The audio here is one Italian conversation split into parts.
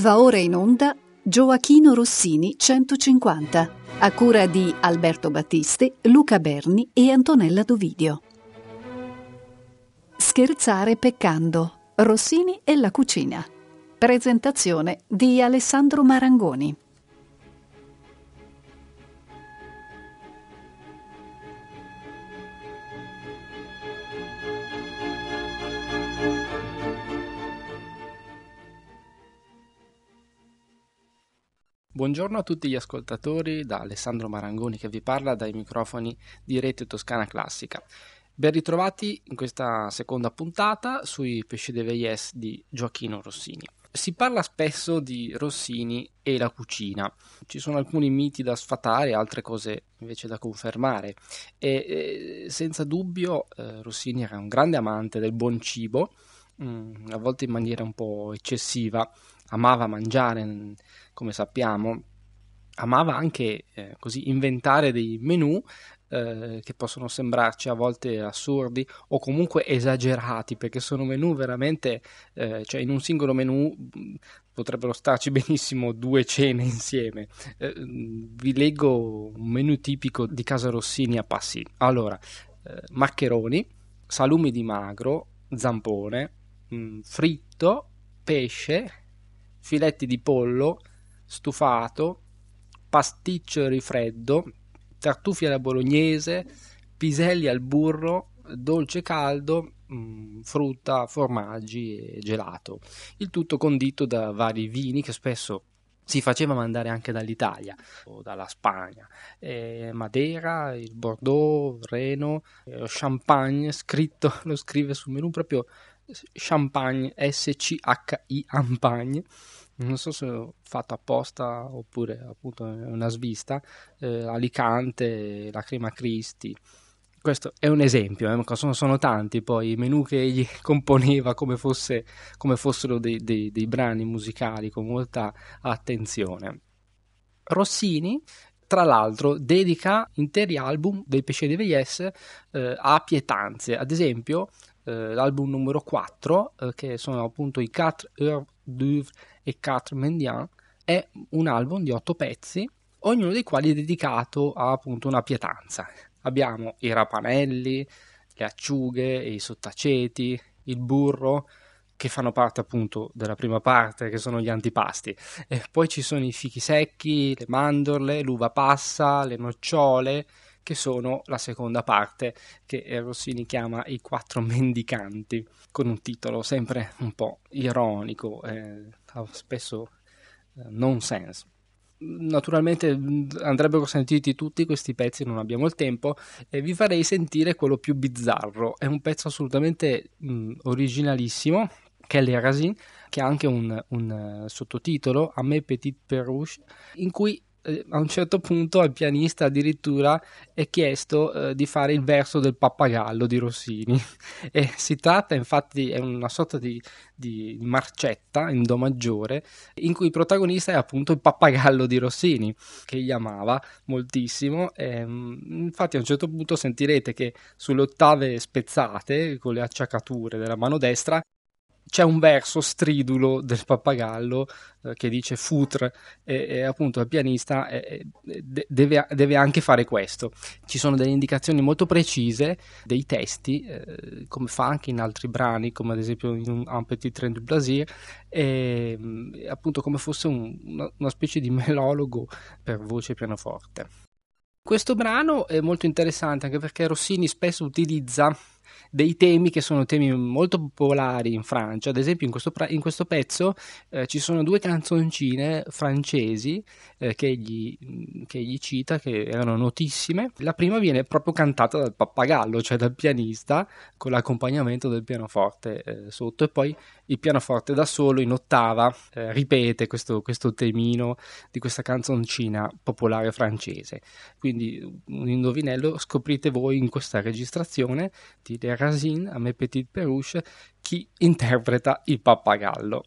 Va ora in onda Gioachino Rossini 150, a cura di Alberto Battisti, Luca Berni e Antonella Dovidio. Scherzare peccando. Rossini e la cucina. Presentazione di Alessandro Marangoni. Buongiorno a tutti gli ascoltatori da Alessandro Marangoni che vi parla dai microfoni di Rete Toscana Classica. Ben ritrovati in questa seconda puntata sui Pesce de Veyes di Gioachino Rossini. Si parla spesso di Rossini e la cucina, ci sono alcuni miti da sfatare, altre cose invece da confermare e, e senza dubbio eh, Rossini era un grande amante del buon cibo, mh, mm, a volte in maniera un po' eccessiva, amava mangiare, come sappiamo, amava anche eh, così inventare dei menù eh, che possono sembrarci a volte assurdi o comunque esagerati perché sono menù veramente eh, cioè in un singolo menù mm, potrebbero starci benissimo due cene insieme. Eh, vi leggo un menù tipico di casa Rossini a passi. Allora eh, maccheroni salumi di magro zampone mh, mm, fritto pesce filetti di pollo stufato, pasticcio rifreddo, tartufi alla bolognese, piselli al burro, dolce caldo, mm, frutta, formaggi e gelato. Il tutto condito da vari vini che spesso si faceva mandare anche dall'Italia o dalla Spagna. Eh, Madeira, il Bordeaux, Reno, eh, Champagne, scritto, lo scrive sul menù proprio Champagne, S-C-H-I, Champagne. Non so se l'ho fatto apposta oppure appunto è una svista. Eh, Alicante, la crema Cristi. Questo è un esempio, eh, sono, sono, tanti poi i menù che egli componeva come, fosse, come fossero dei, dei, dei brani musicali con molta attenzione. Rossini tra l'altro dedica interi album dei Pesce de Veyes eh, a pietanze, ad esempio eh, l'album numero 4, eh, che sono appunto i 4 Heures d'oeuvre e 4 Mendiant, è un album di 8 pezzi, ognuno dei quali è dedicato a appunto una pietanza. Abbiamo i rapanelli, le acciughe, i sottaceti, il burro, che fanno parte appunto della prima parte, che sono gli antipasti. E poi ci sono i fichi secchi, le mandorle, l'uva passa, le nocciole, che sono la seconda parte che Rossini chiama I quattro mendicanti, con un titolo sempre un po' ironico, eh, spesso eh, nonsense. Naturalmente andrebbero sentiti tutti questi pezzi, non abbiamo il tempo, e vi farei sentire quello più bizzarro. È un pezzo assolutamente mh, originalissimo, Kelly Rasin, che ha anche un, un uh, sottotitolo, A me petit perouche, in cui eh, a un certo punto al pianista addirittura è chiesto eh, di fare il verso del pappagallo di Rossini. E si tratta infatti è una sorta di, di marcetta in do maggiore in cui il protagonista è appunto il pappagallo di Rossini che gli amava moltissimo. E, infatti a un certo punto sentirete che sulle ottave spezzate con le acciacature della mano destra c'è un verso stridulo del pappagallo eh, che dice futre e, e, appunto il pianista eh, deve, deve, anche fare questo. Ci sono delle indicazioni molto precise dei testi, eh, come fa anche in altri brani, come ad esempio in un, Petit Train du Plaisir, e, appunto come fosse un, una, una specie di melologo per voce e pianoforte. Questo brano è molto interessante anche perché Rossini spesso utilizza dei temi che sono temi molto popolari in Francia. Ad esempio, in questo, in questo pezzo eh, ci sono due canzoncine francesi eh, che, egli, che, egli, cita, che erano notissime. La prima viene proprio cantata dal pappagallo, cioè dal pianista, con l'accompagnamento del pianoforte eh, sotto, e poi il pianoforte da solo in ottava eh, ripete questo, questo temino di questa canzoncina popolare francese. Quindi un indovinello scoprite voi in questa registrazione di Le Racine a Me Petit Peruche chi interpreta il pappagallo.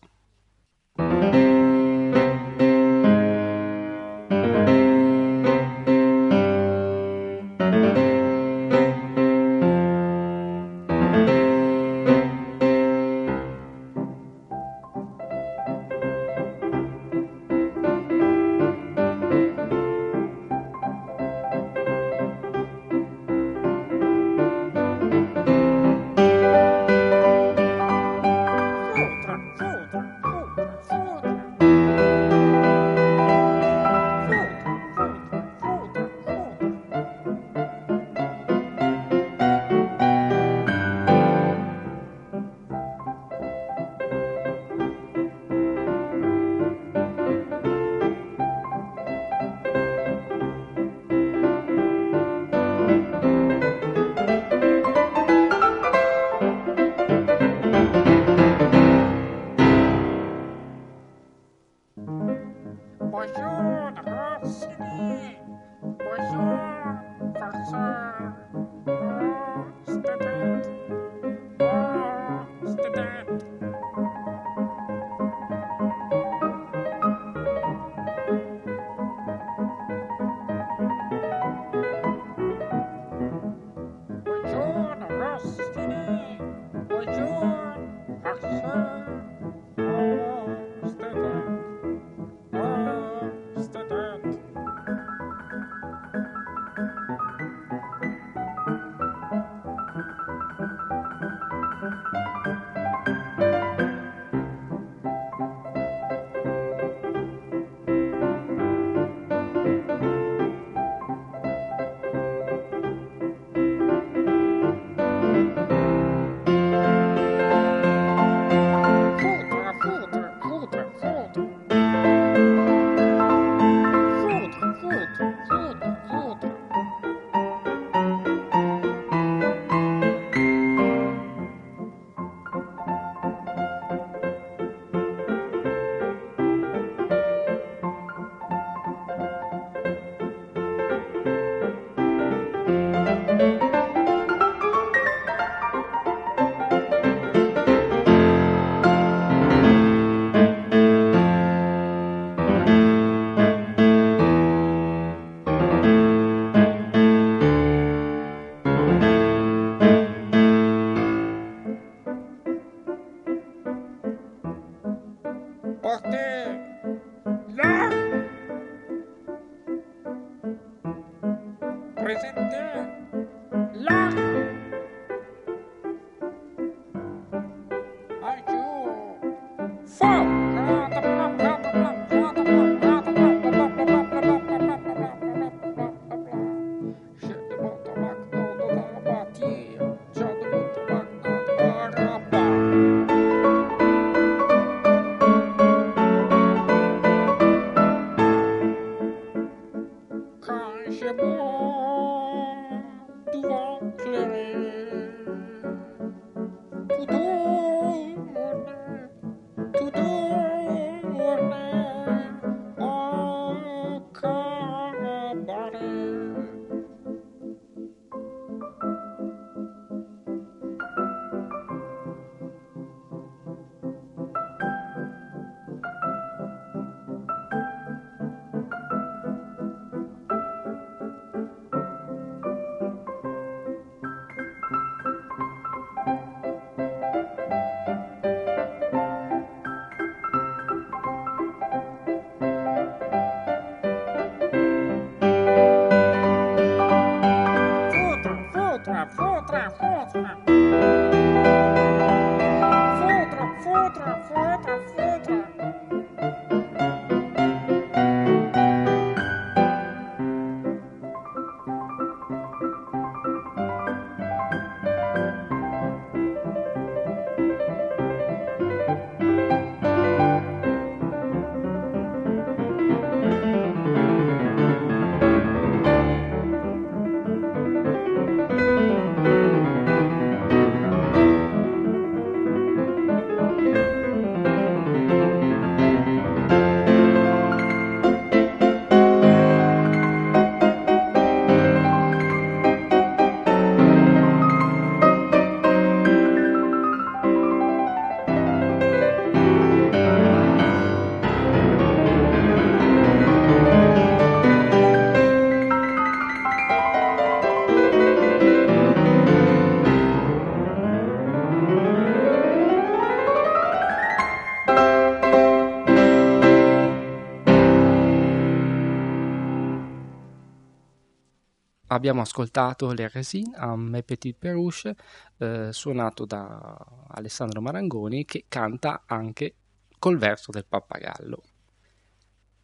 Abbiamo ascoltato Le Resines a Mes Petites Peruche, eh, suonato da Alessandro Marangoni, che canta anche col verso del pappagallo.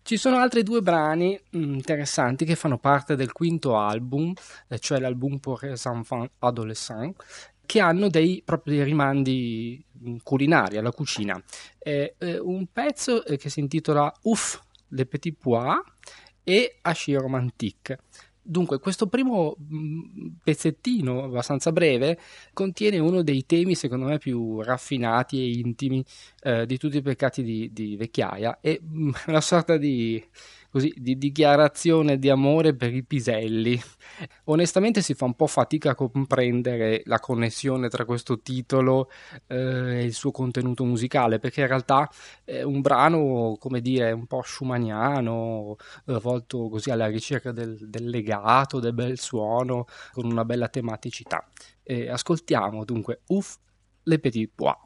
Ci sono altri due brani mm, interessanti che fanno parte del quinto album, eh, cioè l'album pour les enfants adolescents, che hanno dei propri rimandi mm, culinari alla cucina. È un pezzo eh, che si intitola Ouf, le Petits Pois e Achille Romantique. Dunque, questo primo mm, pezzettino abbastanza breve contiene uno dei temi, secondo me, più raffinati e intimi eh, di tutti i peccati di, di vecchiaia. È mm, una sorta di, così, di dichiarazione di amore per i piselli. Onestamente si fa un po' fatica a comprendere la connessione tra questo titolo eh, e il suo contenuto musicale, perché in realtà è un brano, come dire, un po' schumanniano, eh, volto così alla ricerca del, del legato, del bel suono, con una bella tematicità. E ascoltiamo dunque Ouf le Petit Pois.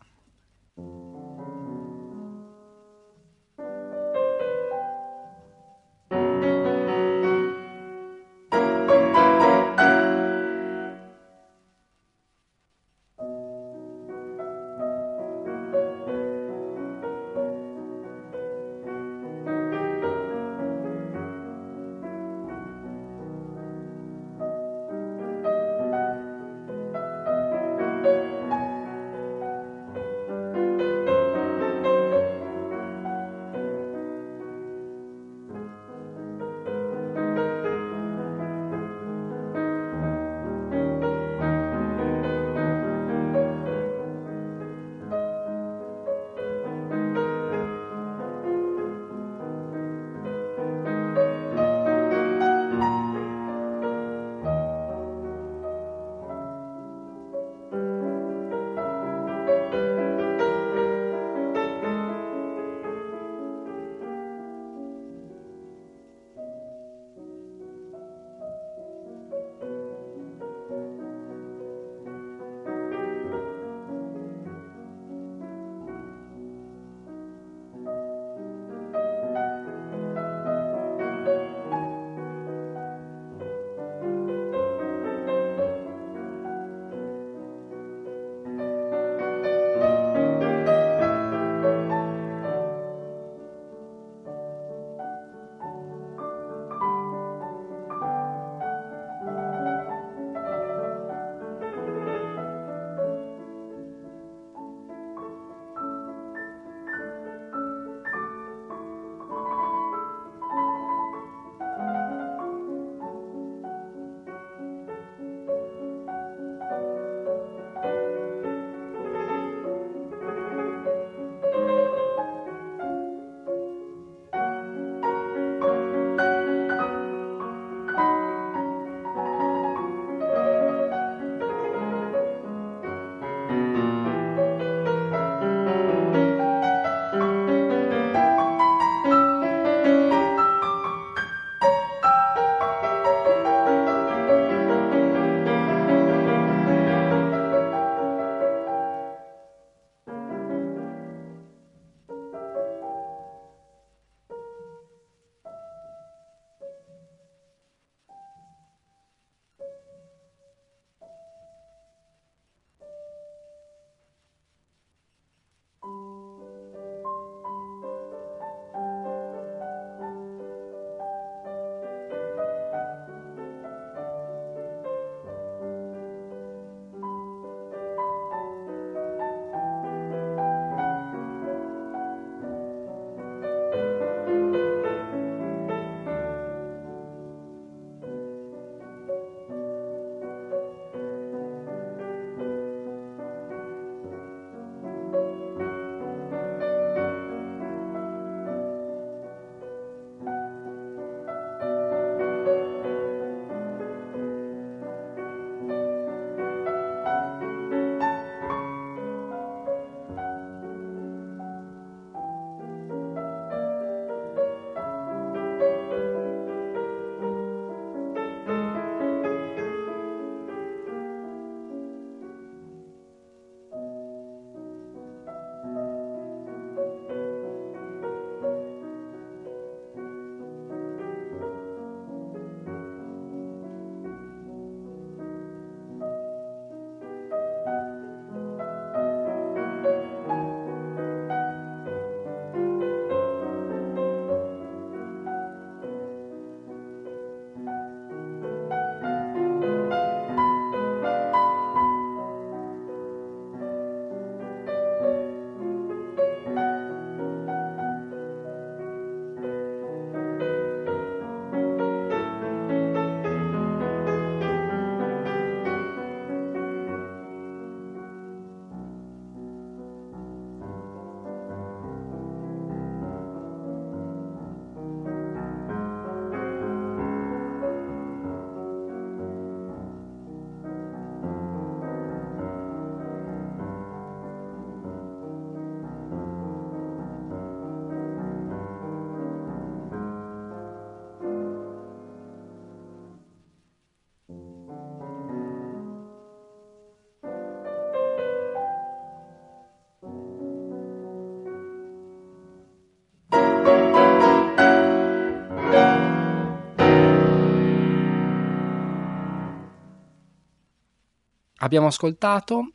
Abbiamo ascoltato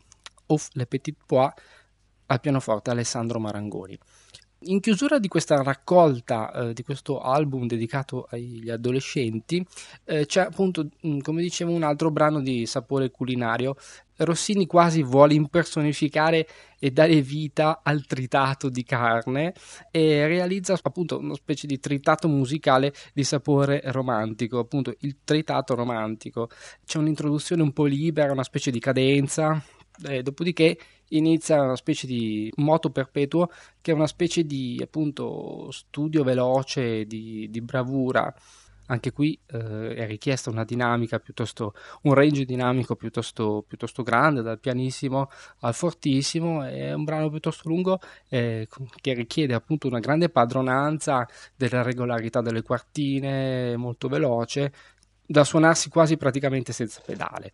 Off le Petit Pois al pianoforte Alessandro Marangoni. In chiusura di questa raccolta, eh, di questo album dedicato agli adolescenti, eh, c'è appunto, mm, come dicevo, un altro brano di sapore culinario. Rossini quasi vuole impersonificare e dare vita al tritato di carne e realizza appunto una specie di tritato musicale di sapore romantico, appunto il tritato romantico. C'è un'introduzione un po' libera, una specie di cadenza, eh, dopodiché inizia una specie di moto perpetuo che è una specie di appunto studio veloce di, di bravura. Anche qui eh, è richiesta una dinamica piuttosto un range dinamico piuttosto, piuttosto, grande dal pianissimo al fortissimo. È un brano piuttosto lungo eh, che richiede appunto una grande padronanza della regolarità delle quartine molto veloce da suonarsi quasi praticamente senza pedale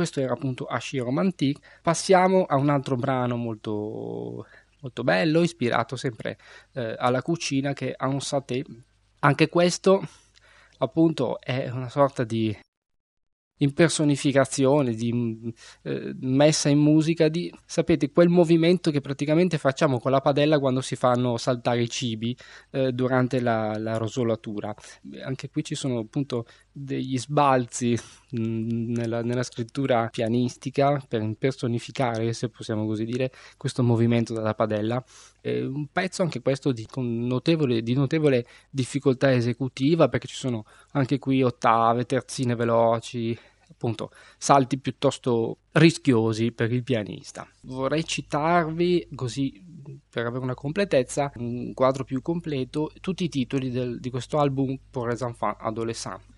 questo era appunto Ashi Romantique. Passiamo a un altro brano molto, molto bello, ispirato sempre eh, alla cucina, che è Un Saté. Anche questo appunto è una sorta di impersonificazione, di eh, messa in musica, di sapete quel movimento che praticamente facciamo con la padella quando si fanno saltare i cibi eh, durante la, la, rosolatura. Anche qui ci sono appunto degli sbalzi mh, nella, nella, scrittura pianistica per impersonificare, se possiamo così dire, questo movimento della padella. È un pezzo anche questo di notevole, di notevole difficoltà esecutiva perché ci sono anche qui ottave, terzine veloci, appunto salti piuttosto rischiosi per il pianista. Vorrei citarvi così per avere una completezza, un quadro più completo, tutti i titoli del, di questo album pour les enfants adolescents.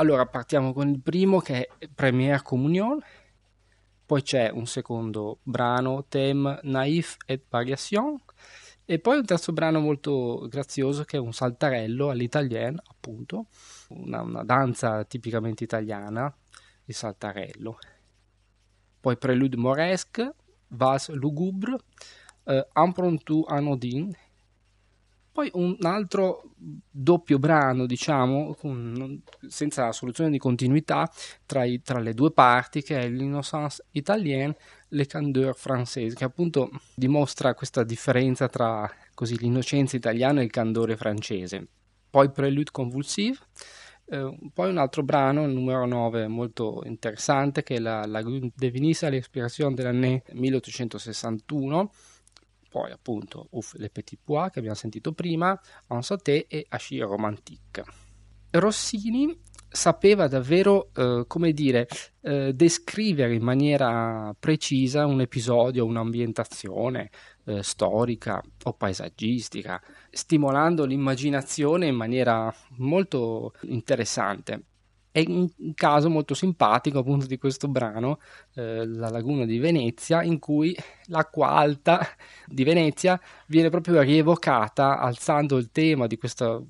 Allora partiamo con il primo che è Première Communion, poi c'è un secondo brano, Thème Naif et Variation, e poi un terzo brano molto grazioso che è un saltarello all'italienne, appunto, una, una danza tipicamente italiana, il saltarello. Poi Prelude Moresque, Vals Lugubre, eh, Impromptu Anodin, poi un altro doppio brano, diciamo, con, senza soluzione di continuità tra, i, tra, le due parti, che è l'Innocence italienne, Le Candeur française, che appunto dimostra questa differenza tra così, l'innocenza italiana e il candore francese. Poi Prelude convulsive, eh, poi un altro brano, il numero 9, molto interessante, che è la, la de Venise all'espirazione dell'anno 1861. Poi appunto Ouf le Petit Pois che abbiamo sentito prima, En Sauté e Achille Romantique. Rossini sapeva davvero, eh, come dire, eh, descrivere in maniera precisa un episodio, un'ambientazione eh, storica o paesaggistica, stimolando l'immaginazione in maniera molto interessante. È un caso molto simpatico appunto di questo brano, eh, La laguna di Venezia, in cui l'acqua alta di Venezia viene proprio rievocata alzando il tema di questa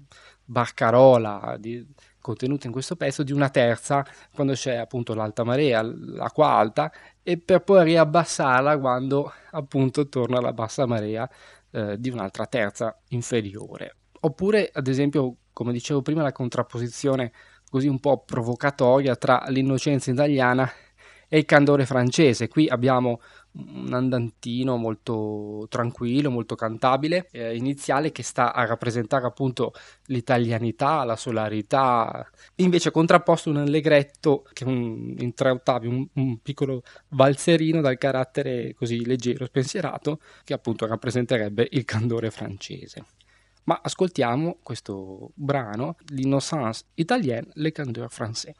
barcarola di, contenuta in questo pezzo di una terza quando c'è appunto l'alta marea, l'acqua alta e per poi riabbassarla quando appunto torna la bassa marea eh, di un'altra terza inferiore. Oppure ad esempio, come dicevo prima, la contrapposizione così un po' provocatoria tra l'innocenza italiana e il candore francese. Qui abbiamo un andantino molto tranquillo, molto cantabile, eh, iniziale che sta a rappresentare appunto l'italianità, la solarità, invece contrapposto un allegretto che un, in tre ottavi, un, un, piccolo valzerino dal carattere così leggero, spensierato, che appunto rappresenterebbe il candore francese. Ma ascoltiamo questo brano, L'innocence italienne, le candeur français.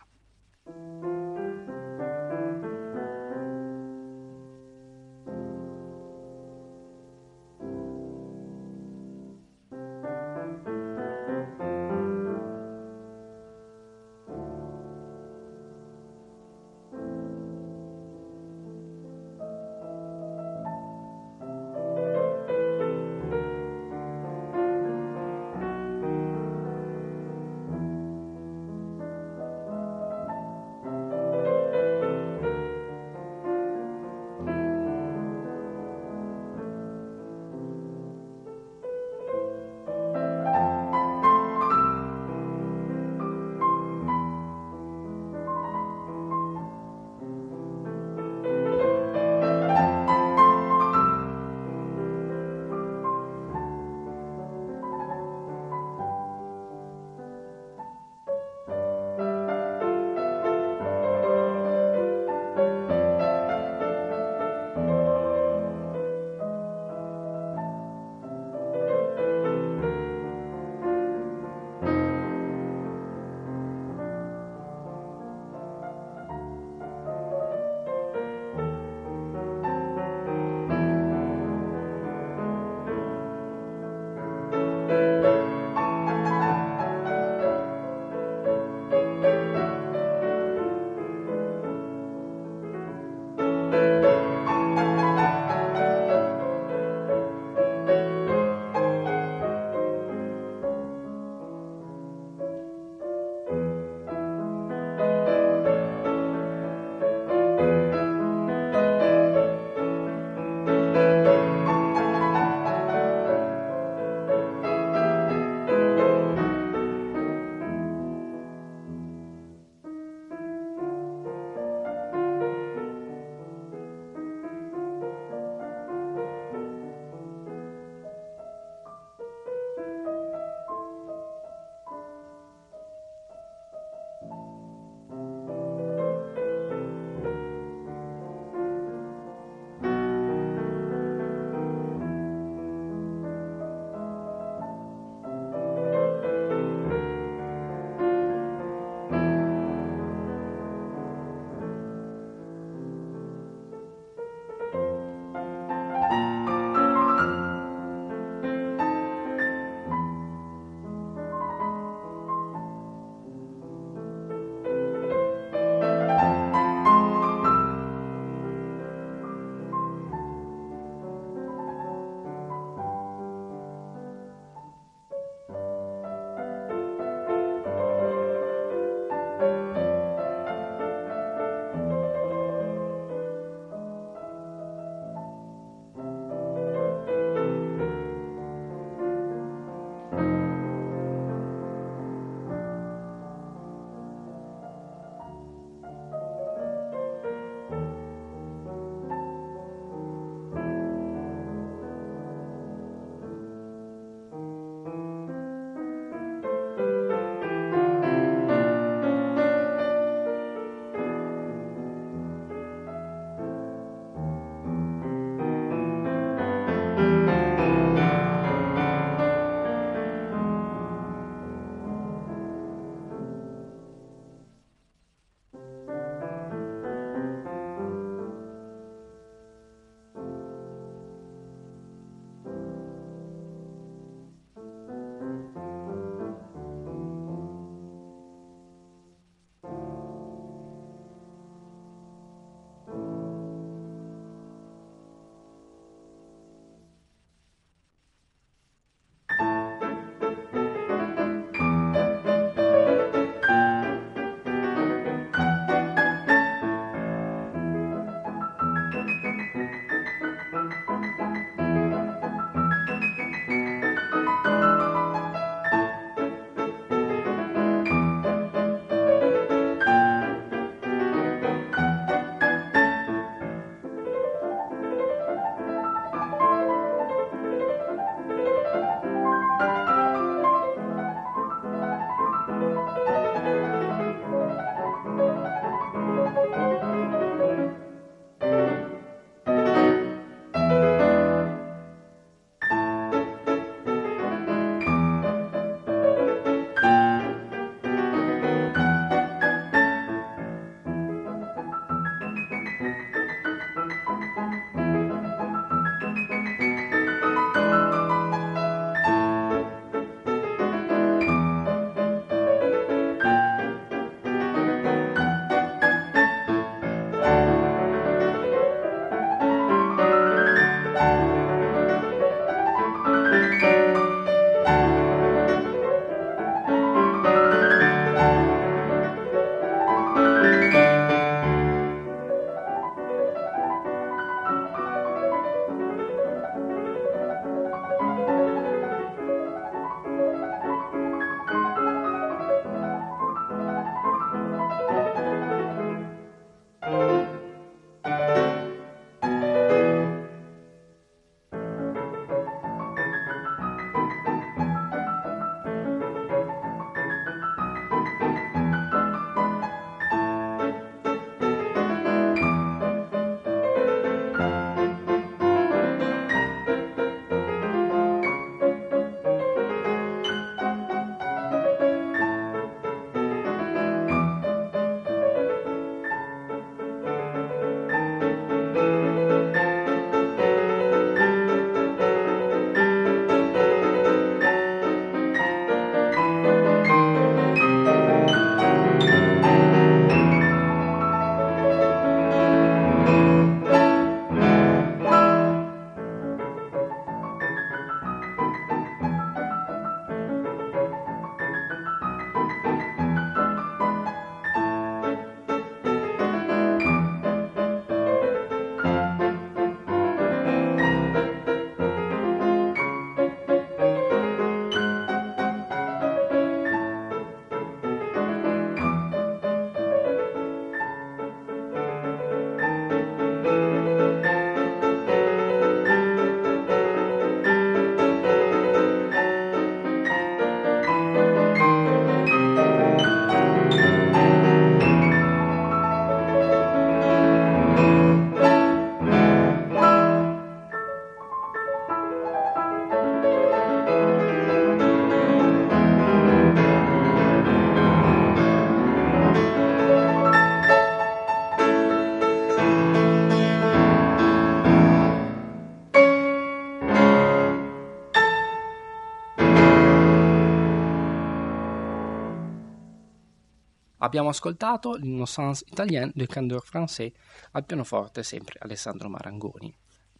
Abbiamo ascoltato l'Innocence Italien de Candeur Français al pianoforte, sempre Alessandro Marangoni.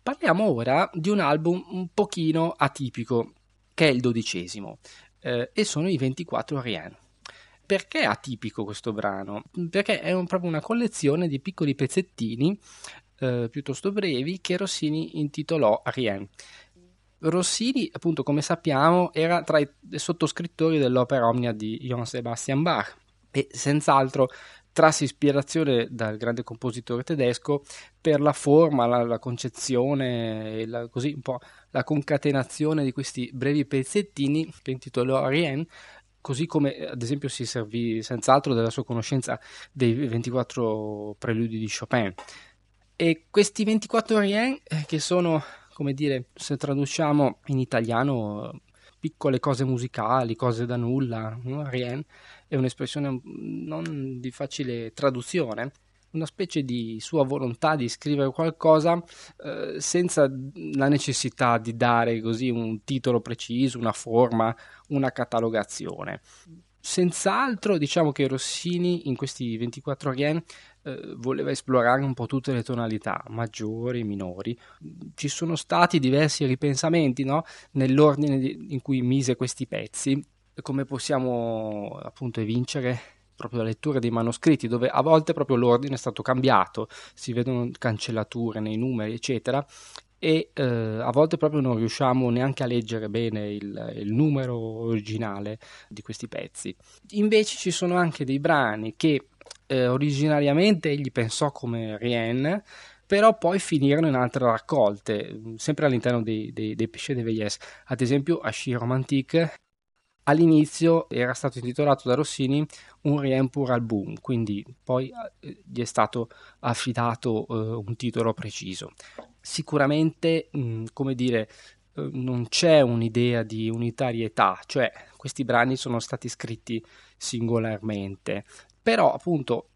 Parliamo ora di un album un pochino atipico, che è il dodicesimo, eh, e sono i 24 Rien. Perché è atipico questo brano? Perché è un, proprio una collezione di piccoli pezzettini eh, piuttosto brevi che Rossini intitolò Rien. Rossini, appunto, come sappiamo, era tra i sottoscrittori dell'opera Omnia di Johann Sebastian Bach e senz'altro trasse ispirazione dal grande compositore tedesco per la forma, la, la concezione, la, così un po' la concatenazione di questi brevi pezzettini che intitolò Rien, così come ad esempio si servì senz'altro della sua conoscenza dei 24 preludi di Chopin. E questi 24 Rien, eh, che sono, come dire, se traduciamo in italiano, piccole cose musicali, cose da nulla, Rien è un'espressione non di facile traduzione, una specie di sua volontà di scrivere qualcosa eh, senza la necessità di dare così un titolo preciso, una forma, una catalogazione. Senz'altro diciamo che Rossini in questi 24 Rien eh, voleva esplorare un po' tutte le tonalità, maggiori, minori. Ci sono stati diversi ripensamenti no? nell'ordine di, in cui mise questi pezzi, come possiamo appunto evincere proprio la lettura dei manoscritti, dove a volte proprio l'ordine è stato cambiato, si vedono cancellature nei numeri, eccetera, e eh, a volte proprio non riusciamo neanche a leggere bene il, il, numero originale di questi pezzi. Invece ci sono anche dei brani che eh, originariamente egli pensò come Rien, però poi finirono in altre raccolte, sempre all'interno dei, dei, dei Péchés de Veillesse, ad esempio Achille Romantique all'inizio era stato intitolato da Rossini un Rien pour album, quindi poi eh, gli è stato affidato eh, un titolo preciso. Sicuramente, mh, come dire, eh, non c'è un'idea di unitarietà, cioè questi brani sono stati scritti singolarmente, però appunto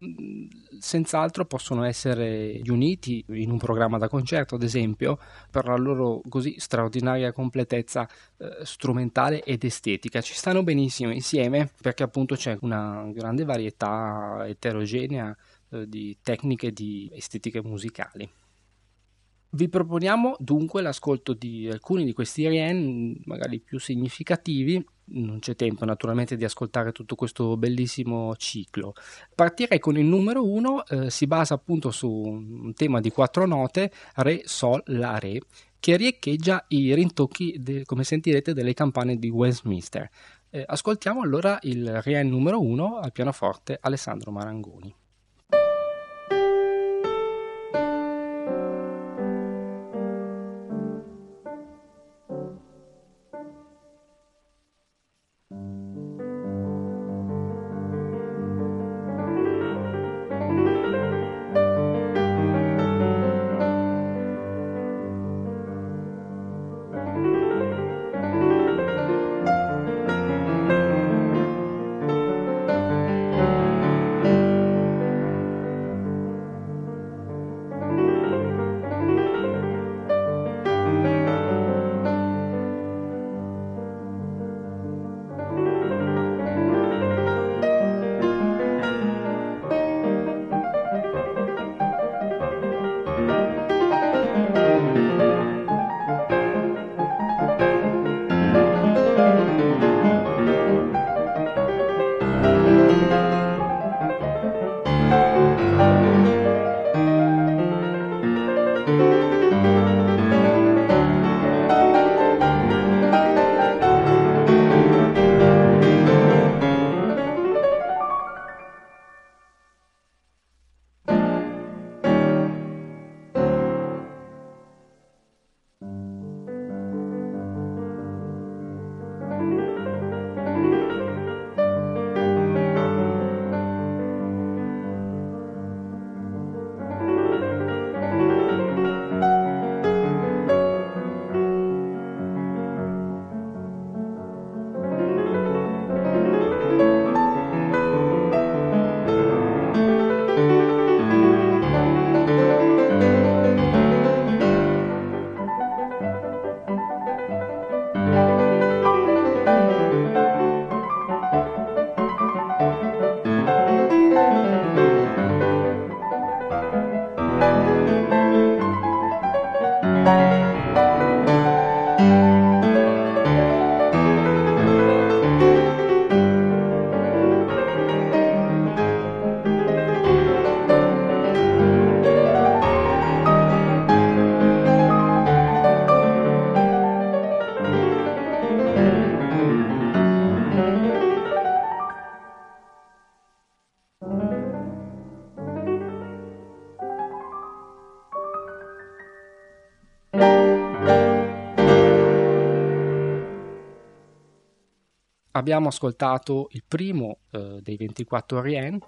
senz'altro possono essere uniti in un programma da concerto ad esempio per la loro così straordinaria completezza eh, strumentale ed estetica ci stanno benissimo insieme perché appunto c'è una grande varietà eterogenea eh, di tecniche di estetiche musicali vi proponiamo dunque l'ascolto di alcuni di questi rien, magari più significativi. Non c'è tempo naturalmente di ascoltare tutto questo bellissimo ciclo. Partirei con il numero uno, eh, si basa appunto su un tema di quattro note, Re, Sol, La, Re, che riecheggia i rintocchi, de, come sentirete, delle campane di Westminster. Eh, ascoltiamo allora il rien numero uno al pianoforte Alessandro Marangoni. Abbiamo ascoltato il primo eh, dei 24 Rien,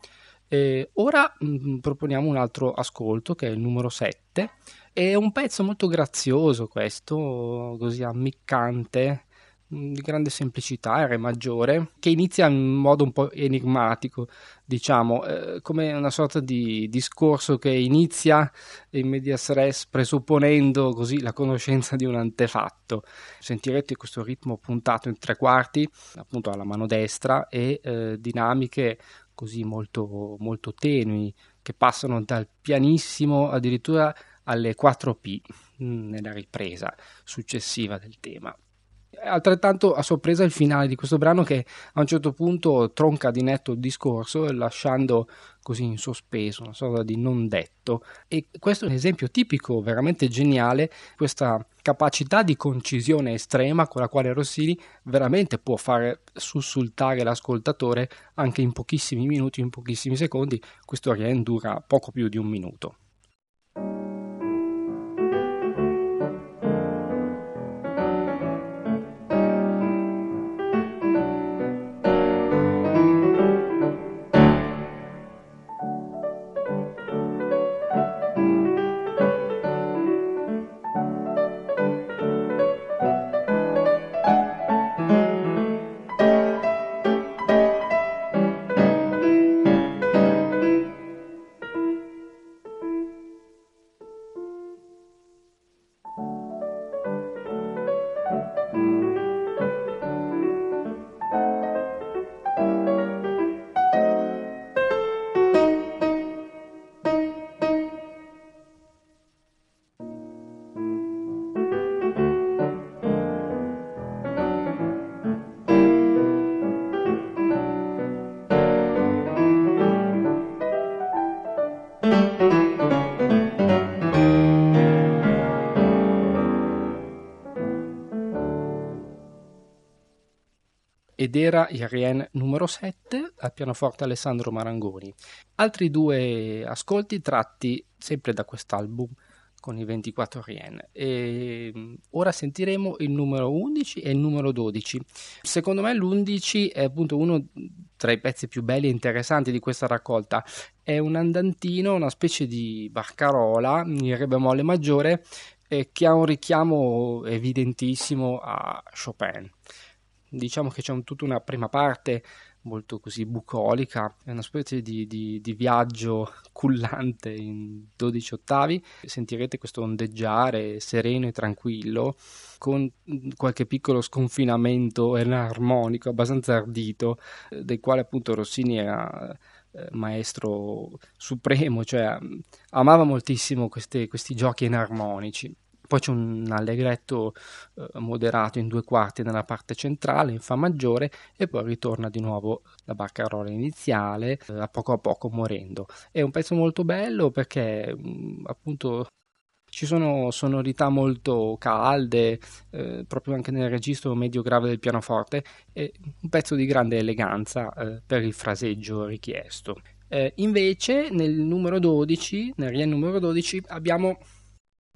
e ora mh, mm, proponiamo un altro ascolto che è il numero 7. È un pezzo molto grazioso questo, così ammiccante, Mm, di grande semplicità, Re maggiore, che inizia in modo un po' enigmatico, diciamo, eh, come una sorta di discorso che inizia in medias res presupponendo così la conoscenza di un antefatto. Sentirete questo ritmo puntato in tre quarti, appunto alla mano destra, e eh, dinamiche così molto, molto tenui, che passano dal pianissimo addirittura alle 4P mm, nella ripresa successiva del tema altrettanto a sorpresa il finale di questo brano che a un certo punto tronca di netto il discorso lasciando così in sospeso una sorta di non detto. E questo è un esempio tipico veramente geniale questa capacità di concisione estrema con la quale Rossini veramente può fare sussultare l'ascoltatore anche in pochissimi minuti in pochissimi secondi. Questo rien dura poco più di un minuto ed era il Rien numero 7 al pianoforte Alessandro Marangoni. Altri due ascolti tratti sempre da quest'album con i 24 Rien. E mm, ora sentiremo il numero 11 e il numero 12. Secondo me l'11 è appunto uno tra i pezzi più belli e interessanti di questa raccolta. È un andantino, una specie di barcarola in re bemolle maggiore eh, che ha un richiamo evidentissimo a Chopin diciamo che c'è un, tutta una prima parte molto così bucolica, è una specie di, di, di, viaggio cullante in 12 ottavi, sentirete questo ondeggiare sereno e tranquillo, con qualche piccolo sconfinamento enarmonico abbastanza ardito, del quale appunto Rossini era eh, maestro supremo, cioè amava moltissimo queste, questi giochi enarmonici. Poi c'è un allegretto eh, moderato in due quarti nella parte centrale in Fa maggiore e poi ritorna di nuovo la barcarola iniziale eh, a poco a poco morendo. È un pezzo molto bello perché mm, appunto ci sono sonorità molto calde, eh, proprio anche nel registro medio grave del pianoforte, e un pezzo di grande eleganza eh, per il fraseggio richiesto. Invece nel numero 12, nel Rien numero 12, abbiamo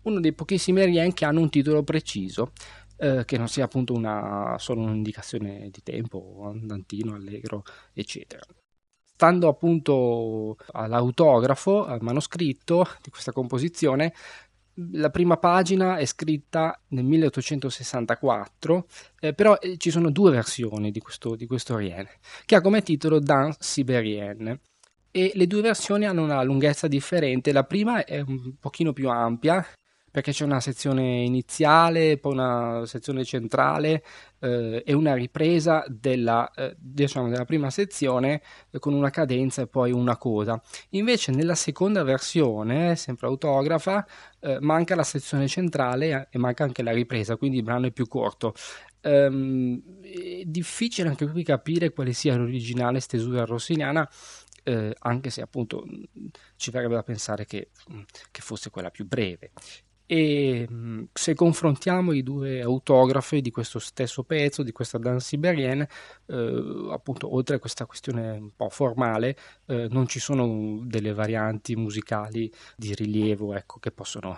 uno dei pochissimi Rien che hanno un titolo preciso, eh, che non sia appunto una, solo un'indicazione di tempo, andantino, allegro, eccetera. Stando appunto all'autografo, al manoscritto di questa composizione, la prima pagina è scritta nel 1864, eh, però eh, ci sono due versioni di questo, di questo Rien, che ha come titolo Dans Sibérienne e le due versioni hanno una lunghezza differente. La prima è un pochino più ampia perché c'è una sezione iniziale, poi una sezione centrale eh, e una ripresa della, eh, diciamo, della prima sezione eh, con una cadenza e poi una coda. Invece nella seconda versione, sempre autografa, eh, manca la sezione centrale e manca anche la ripresa, quindi il brano è più corto. Um, è difficile anche qui capire quale sia l'originale stesura rossiniana eh, anche se appunto ci verrebbe da pensare che, che, fosse quella più breve e se confrontiamo i due autografi di questo stesso pezzo, di questa danse siberienne, eh, appunto oltre a questa questione un po' formale, eh, non ci sono delle varianti musicali di rilievo ecco, che possono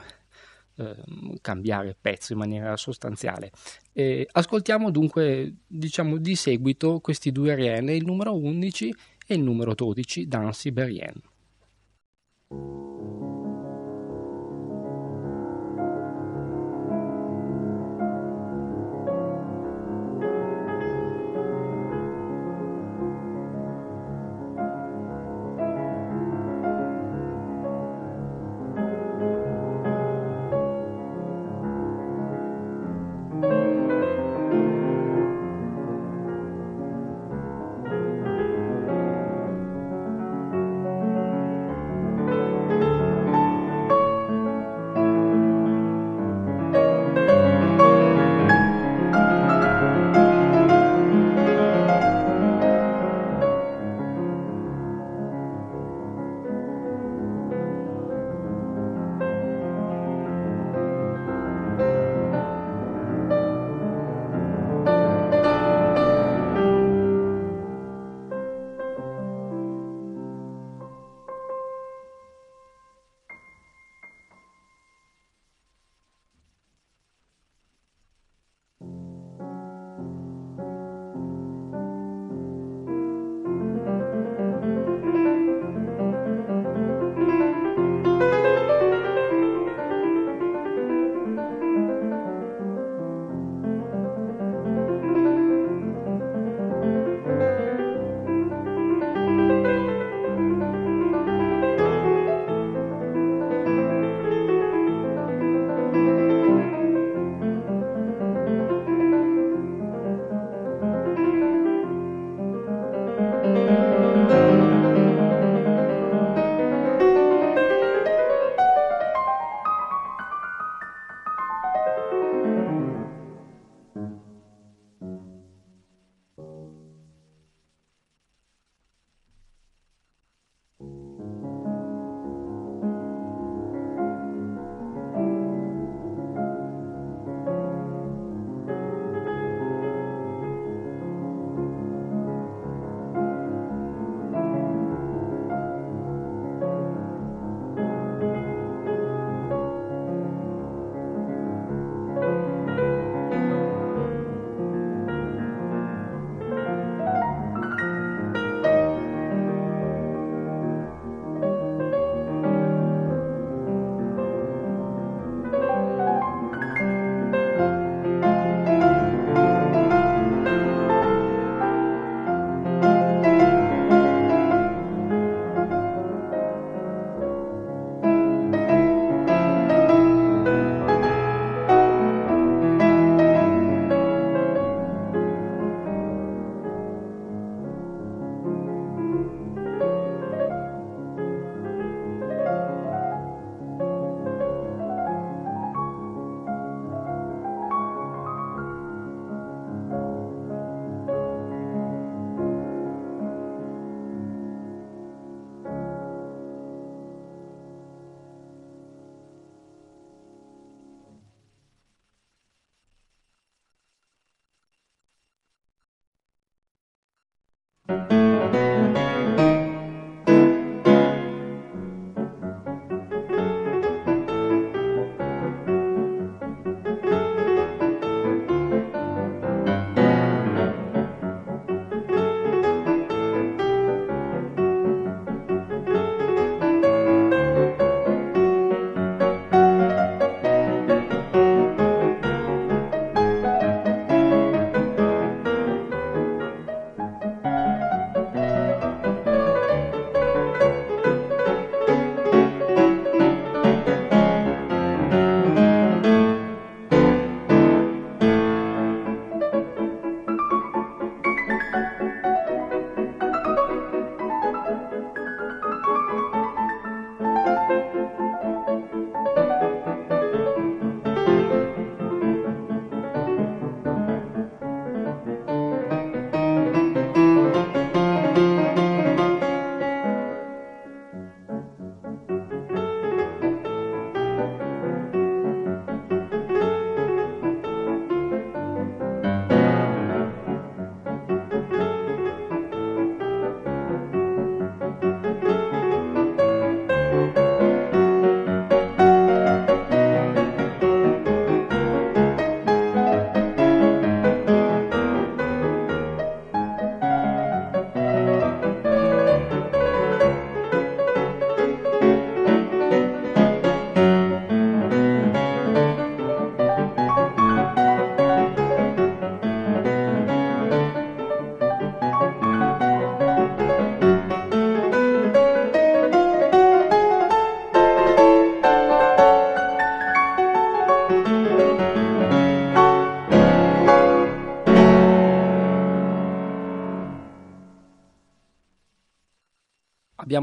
eh, cambiare il pezzo in maniera sostanziale. E ascoltiamo dunque, diciamo di seguito questi due ariene, il numero 11 e il numero 12, Dancy Berrien.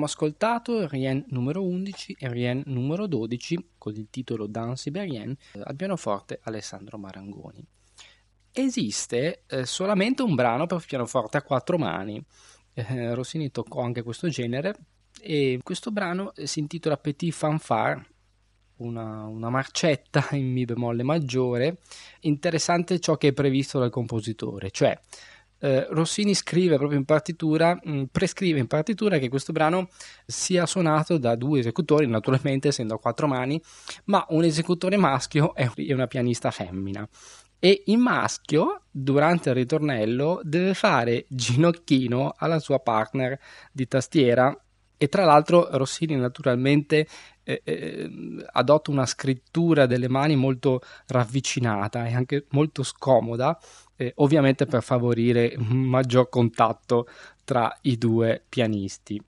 Ascoltato Rien numero 11 e Rien numero 12 con il titolo Danse Berrien al pianoforte Alessandro Marangoni. Esiste eh, solamente un brano per pianoforte a quattro mani. Eh, Rossini toccò anche questo genere e questo brano si intitola Petit Fanfare, una, una, marcetta in Mi bemolle maggiore. Interessante ciò che è previsto dal compositore, cioè eh, Rossini scrive proprio in partitura, mh, mm, prescrive in partitura che questo brano sia suonato da due esecutori, naturalmente essendo a quattro mani, ma un esecutore maschio e una pianista femmina. E il maschio, durante il ritornello, deve fare ginocchino alla sua partner di tastiera. E tra l'altro Rossini naturalmente eh, eh, adotta una scrittura delle mani molto ravvicinata e anche molto scomoda, eh, ovviamente per favorire un maggior contatto tra i due pianisti.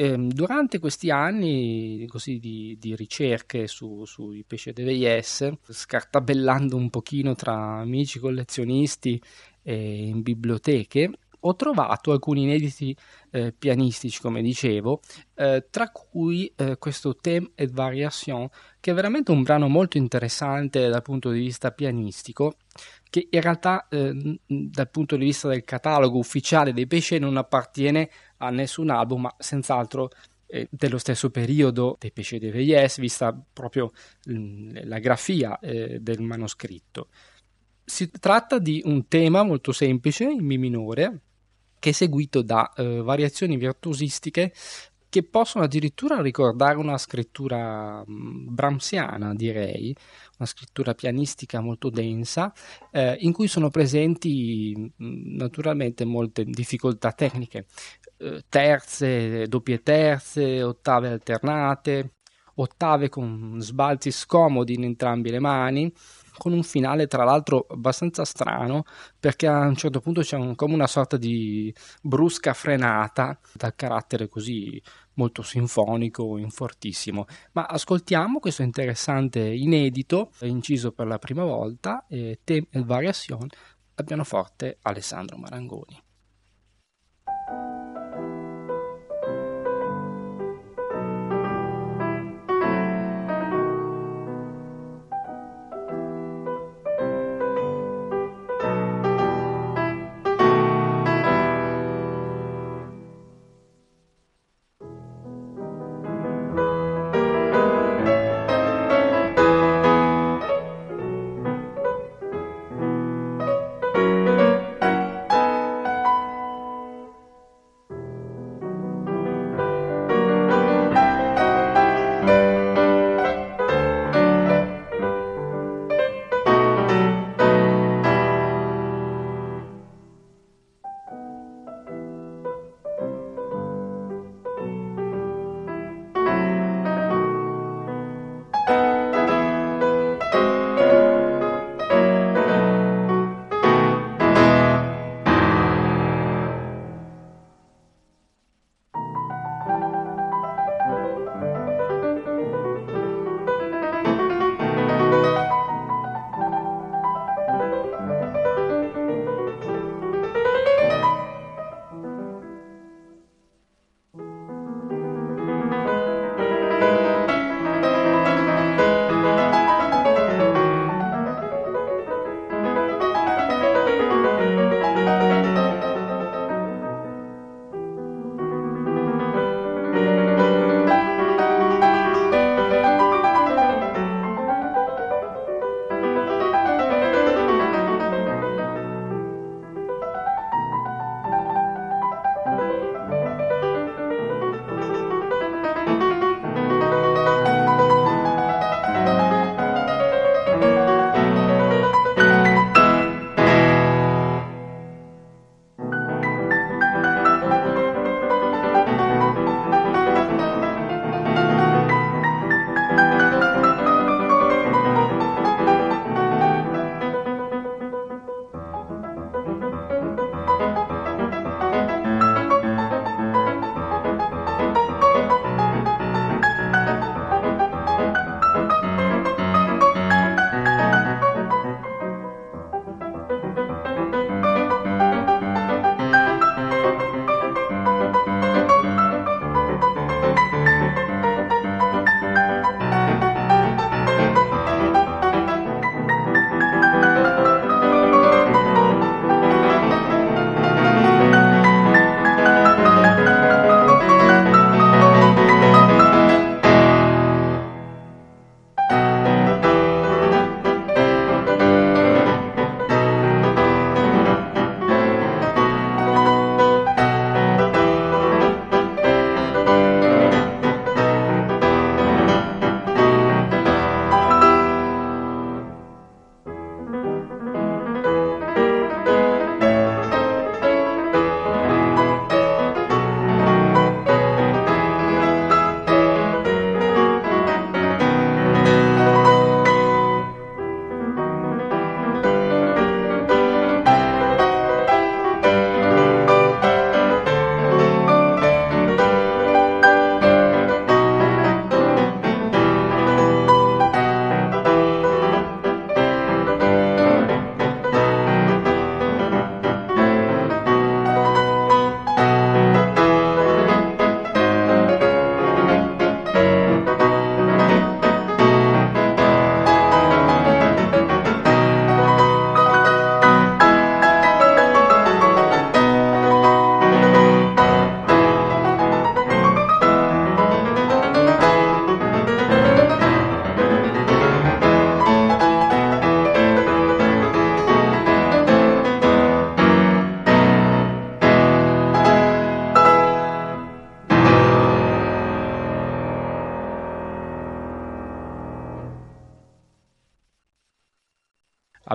Ehm, durante questi anni così, di, di, ricerche su, sui pesci de Veillès, scartabellando un pochino tra amici collezionisti e in biblioteche, ho trovato alcuni inediti eh, pianistici, come dicevo, eh, tra cui eh, questo Thème et Variation, che è veramente un brano molto interessante dal punto di vista pianistico, che in realtà eh, dal punto di vista del catalogo ufficiale dei pesci non appartiene a nessun album, ma senz'altro eh, dello stesso periodo dei pesci de Veillès, vista proprio mh, la grafia eh, del manoscritto. Si tratta di un tema molto semplice in Mi minore, che è seguito da eh, variazioni virtuosistiche che possono addirittura ricordare una scrittura mh, bramsiana, direi, una scrittura pianistica molto densa, eh, in cui sono presenti mh, naturalmente molte difficoltà tecniche, eh, terze, doppie terze, ottave alternate, ottave con sbalzi scomodi in entrambe le mani, con un finale tra l'altro abbastanza strano perché a un certo punto c'è un, come una sorta di brusca frenata dal carattere così molto sinfonico, in fortissimo. Ma ascoltiamo questo interessante inedito, inciso per la prima volta, eh, Thème et Variation al pianoforte Alessandro Marangoni.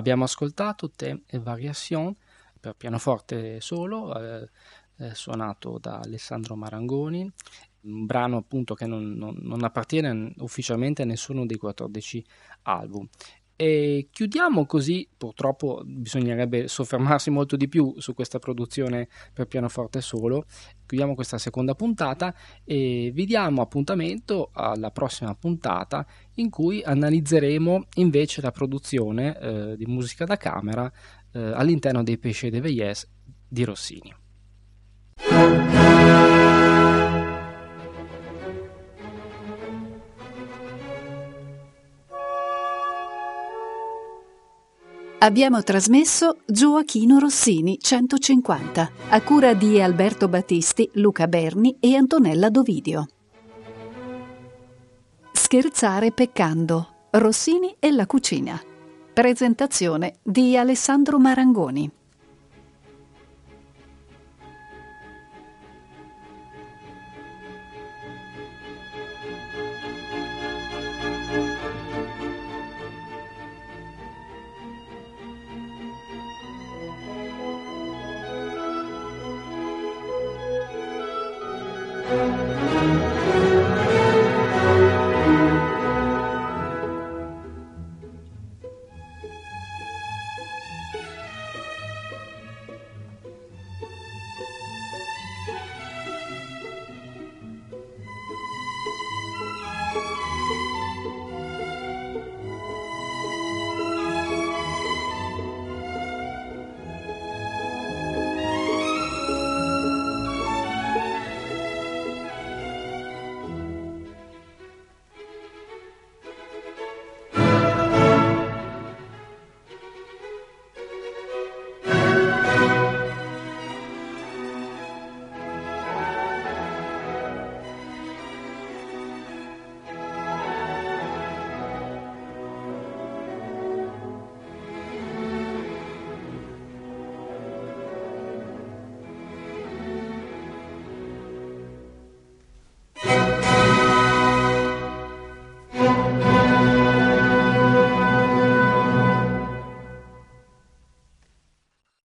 Abbiamo ascoltato Thème e Variation per pianoforte solo, eh, eh, suonato da Alessandro Marangoni, un brano appunto che non, non, non appartiene ufficialmente a nessuno dei 14 album. E chiudiamo così, purtroppo bisognerebbe soffermarsi molto di più su questa produzione per pianoforte solo. Chiudiamo questa seconda puntata e vi diamo appuntamento alla prossima puntata in cui analizzeremo invece la produzione eh, di musica da camera eh, all'interno dei Pesce de Veillez di Rossini. Abbiamo trasmesso Gioachino Rossini 150 a cura di Alberto Battisti, Luca Berni e Antonella Dovidio. Scherzare peccando. Rossini e la cucina. Presentazione di Alessandro Marangoni.